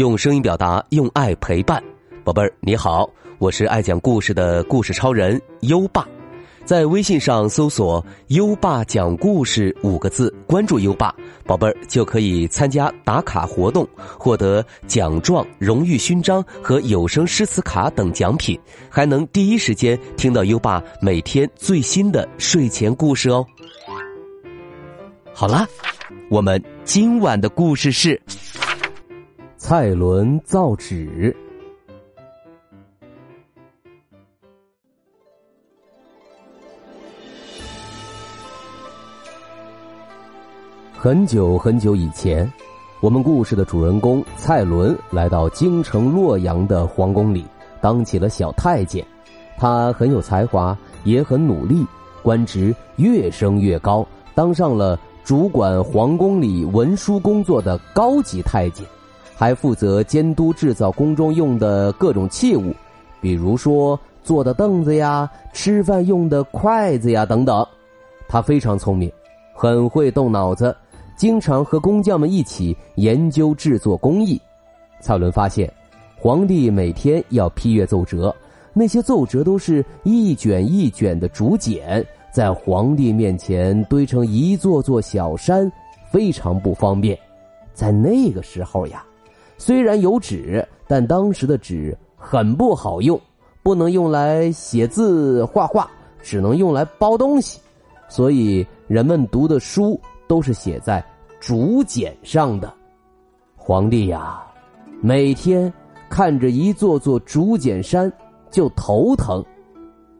用声音表达，用爱陪伴。宝贝儿，你好，我是爱讲故事的故事超人优爸。在微信上搜索“优爸讲故事”五个字，关注优爸，宝贝儿就可以参加打卡活动，获得奖状、荣誉勋章和有声诗词卡等奖品，还能第一时间听到优爸每天最新的睡前故事哦。好啦，我们今晚的故事是蔡伦造纸。很久很久以前，我们故事的主人公蔡伦来到京城洛阳的皇宫里，当起了小太监。他很有才华，也很努力，官职越升越高，当上了主管皇宫里文书工作的高级太监，还负责监督制造宫中用的各种器物，比如说坐的凳子呀、吃饭用的筷子呀等等。他非常聪明，很会动脑子。经常和工匠们一起研究制作工艺。蔡伦发现，皇帝每天要批阅奏折，那些奏折都是一卷一卷的竹简，在皇帝面前堆成一座座小山，非常不方便。在那个时候呀，虽然有纸，但当时的纸很不好用，不能用来写字画画，只能用来包东西，所以人们读的书都是写在。竹简上的皇帝呀，每天看着一座座竹简山就头疼；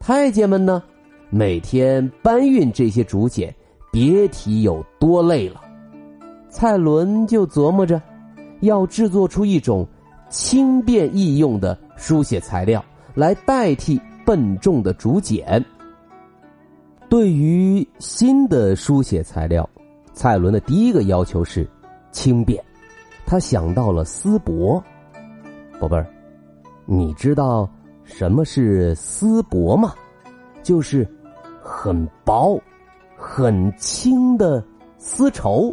太监们呢，每天搬运这些竹简，别提有多累了。蔡伦就琢磨着，要制作出一种轻便易用的书写材料来代替笨重的竹简。对于新的书写材料。蔡伦的第一个要求是轻便，他想到了丝帛。宝贝儿，你知道什么是丝帛吗？就是很薄、很轻的丝绸。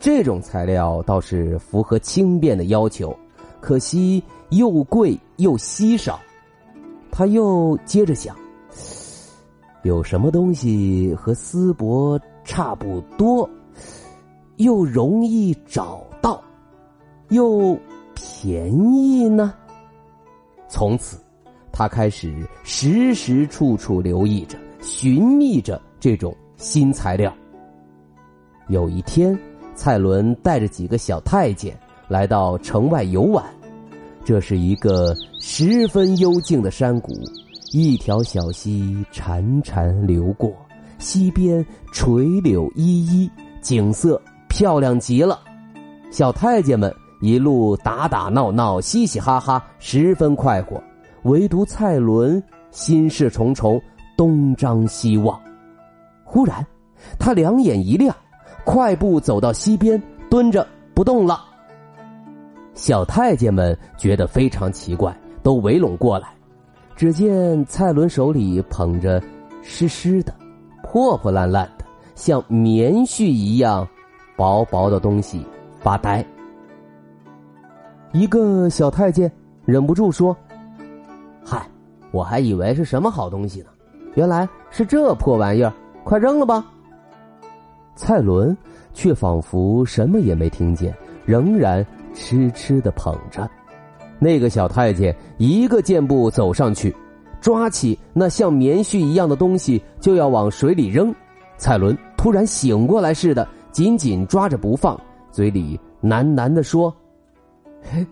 这种材料倒是符合轻便的要求，可惜又贵又稀少。他又接着想，有什么东西和丝帛？差不多，又容易找到，又便宜呢。从此，他开始时时处处留意着、寻觅着这种新材料。有一天，蔡伦带着几个小太监来到城外游玩。这是一个十分幽静的山谷，一条小溪潺潺流过。溪边垂柳依依，景色漂亮极了。小太监们一路打打闹闹，嘻嘻哈哈，十分快活。唯独蔡伦心事重重，东张西望。忽然，他两眼一亮，快步走到溪边，蹲着不动了。小太监们觉得非常奇怪，都围拢过来。只见蔡伦手里捧着湿湿的。破破烂烂的，像棉絮一样薄薄的东西，发呆。一个小太监忍不住说：“嗨，我还以为是什么好东西呢，原来是这破玩意儿，快扔了吧！”蔡伦却仿佛什么也没听见，仍然痴痴的捧着。那个小太监一个箭步走上去。抓起那像棉絮一样的东西就要往水里扔，蔡伦突然醒过来似的，紧紧抓着不放，嘴里喃喃的说：“嘿，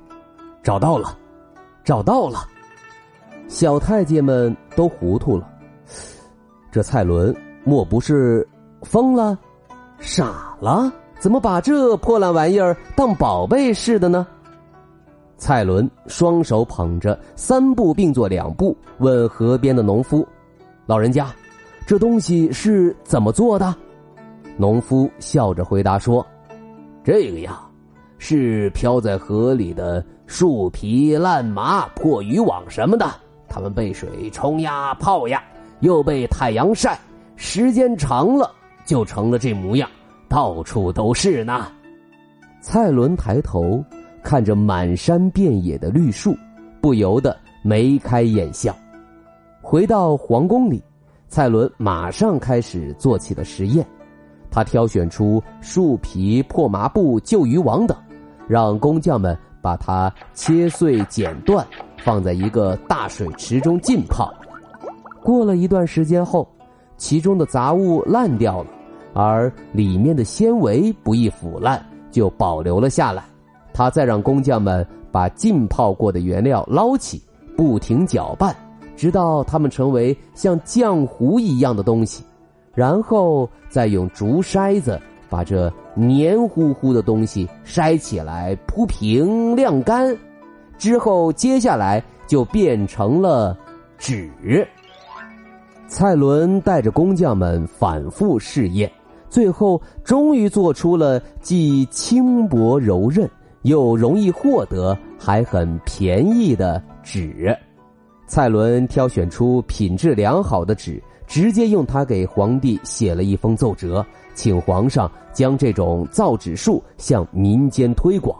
找到了，找到了！”小太监们都糊涂了，这蔡伦莫不是疯了、傻了？怎么把这破烂玩意儿当宝贝似的呢？蔡伦双手捧着，三步并作两步，问河边的农夫：“老人家，这东西是怎么做的？”农夫笑着回答说：“这个呀，是漂在河里的树皮、烂麻、破渔网什么的，它们被水冲呀、泡呀，又被太阳晒，时间长了就成了这模样，到处都是呢。”蔡伦抬头。看着满山遍野的绿树，不由得眉开眼笑。回到皇宫里，蔡伦马上开始做起了实验。他挑选出树皮、破麻布、旧渔网等，让工匠们把它切碎、剪断，放在一个大水池中浸泡。过了一段时间后，其中的杂物烂掉了，而里面的纤维不易腐烂，就保留了下来。他再让工匠们把浸泡过的原料捞起，不停搅拌，直到它们成为像浆糊一样的东西。然后再用竹筛子把这黏糊糊的东西筛起来，铺平晾干，之后接下来就变成了纸。蔡伦带着工匠们反复试验，最后终于做出了既轻薄柔韧又容易获得还很便宜的纸。蔡伦挑选出品质良好的纸。直接用它给皇帝写了一封奏折，请皇上将这种造纸术向民间推广。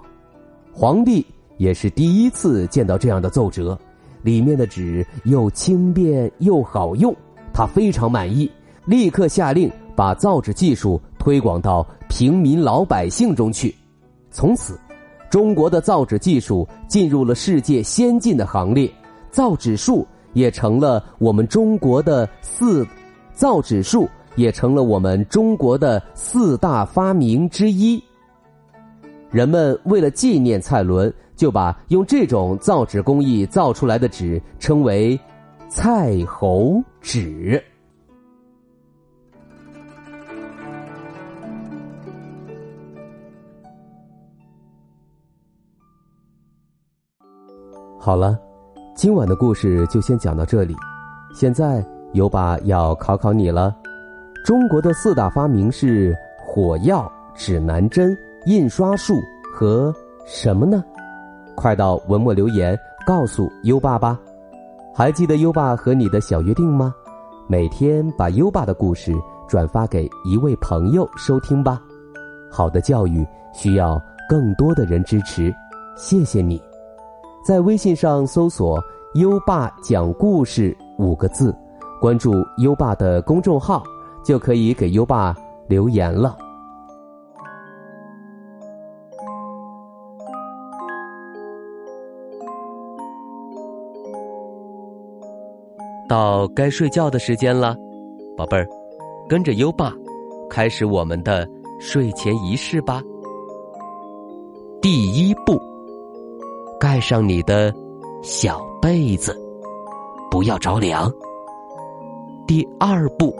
皇帝也是第一次见到这样的奏折，里面的纸又轻便又好用，他非常满意，立刻下令把造纸技术推广到平民老百姓中去。从此，中国的造纸技术进入了世界先进的行列，造纸术。也成了我们中国的四造纸术，也成了我们中国的四大发明之一。人们为了纪念蔡伦，就把用这种造纸工艺造出来的纸称为“蔡侯纸”。好了。今晚的故事就先讲到这里，现在优爸要考考你了。中国的四大发明是火药、指南针、印刷术和什么呢？快到文末留言告诉优爸吧。还记得优爸和你的小约定吗？每天把优爸的故事转发给一位朋友收听吧。好的教育需要更多的人支持，谢谢你。在微信上搜索“优爸讲故事”五个字，关注优爸的公众号，就可以给优爸留言了。到该睡觉的时间了，宝贝儿，跟着优爸，开始我们的睡前仪式吧。第一步。盖上你的小被子，不要着凉。第二步，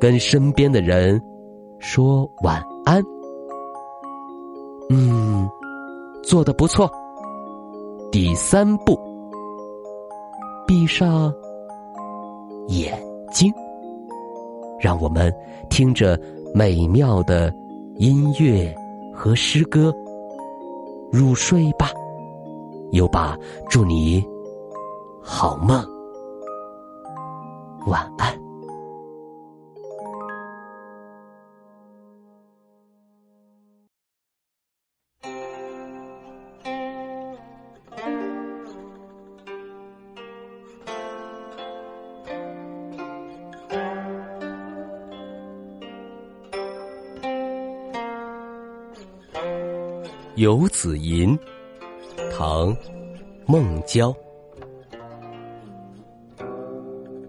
跟身边的人说晚安。嗯，做的不错。第三步，闭上眼睛，让我们听着美妙的音乐和诗歌入睡吧。又把，祝你好梦，晚安。游子吟。唐，孟郊。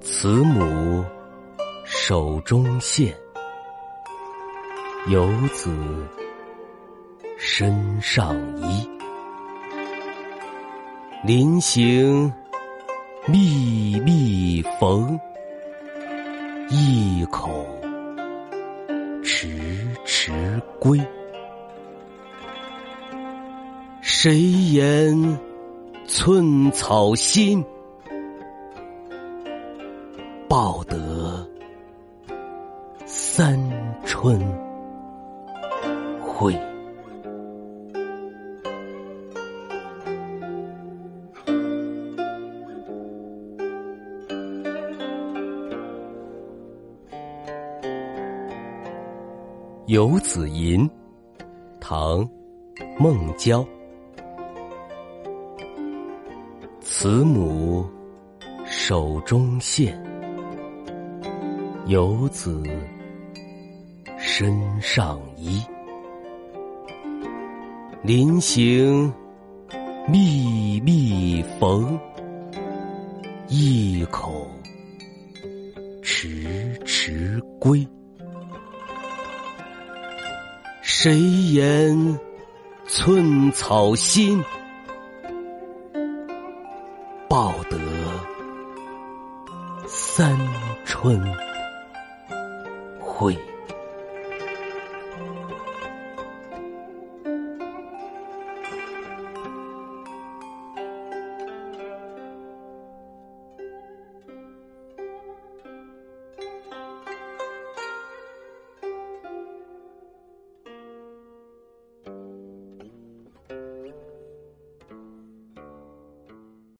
慈母手中线，游子身上衣。临行密密缝，意恐迟迟归。谁言寸草心，报得三春晖。游子吟，唐。孟郊。慈母手中线，游子身上衣。临行密密缝，意恐迟迟归。谁言寸草心，报得三春晖。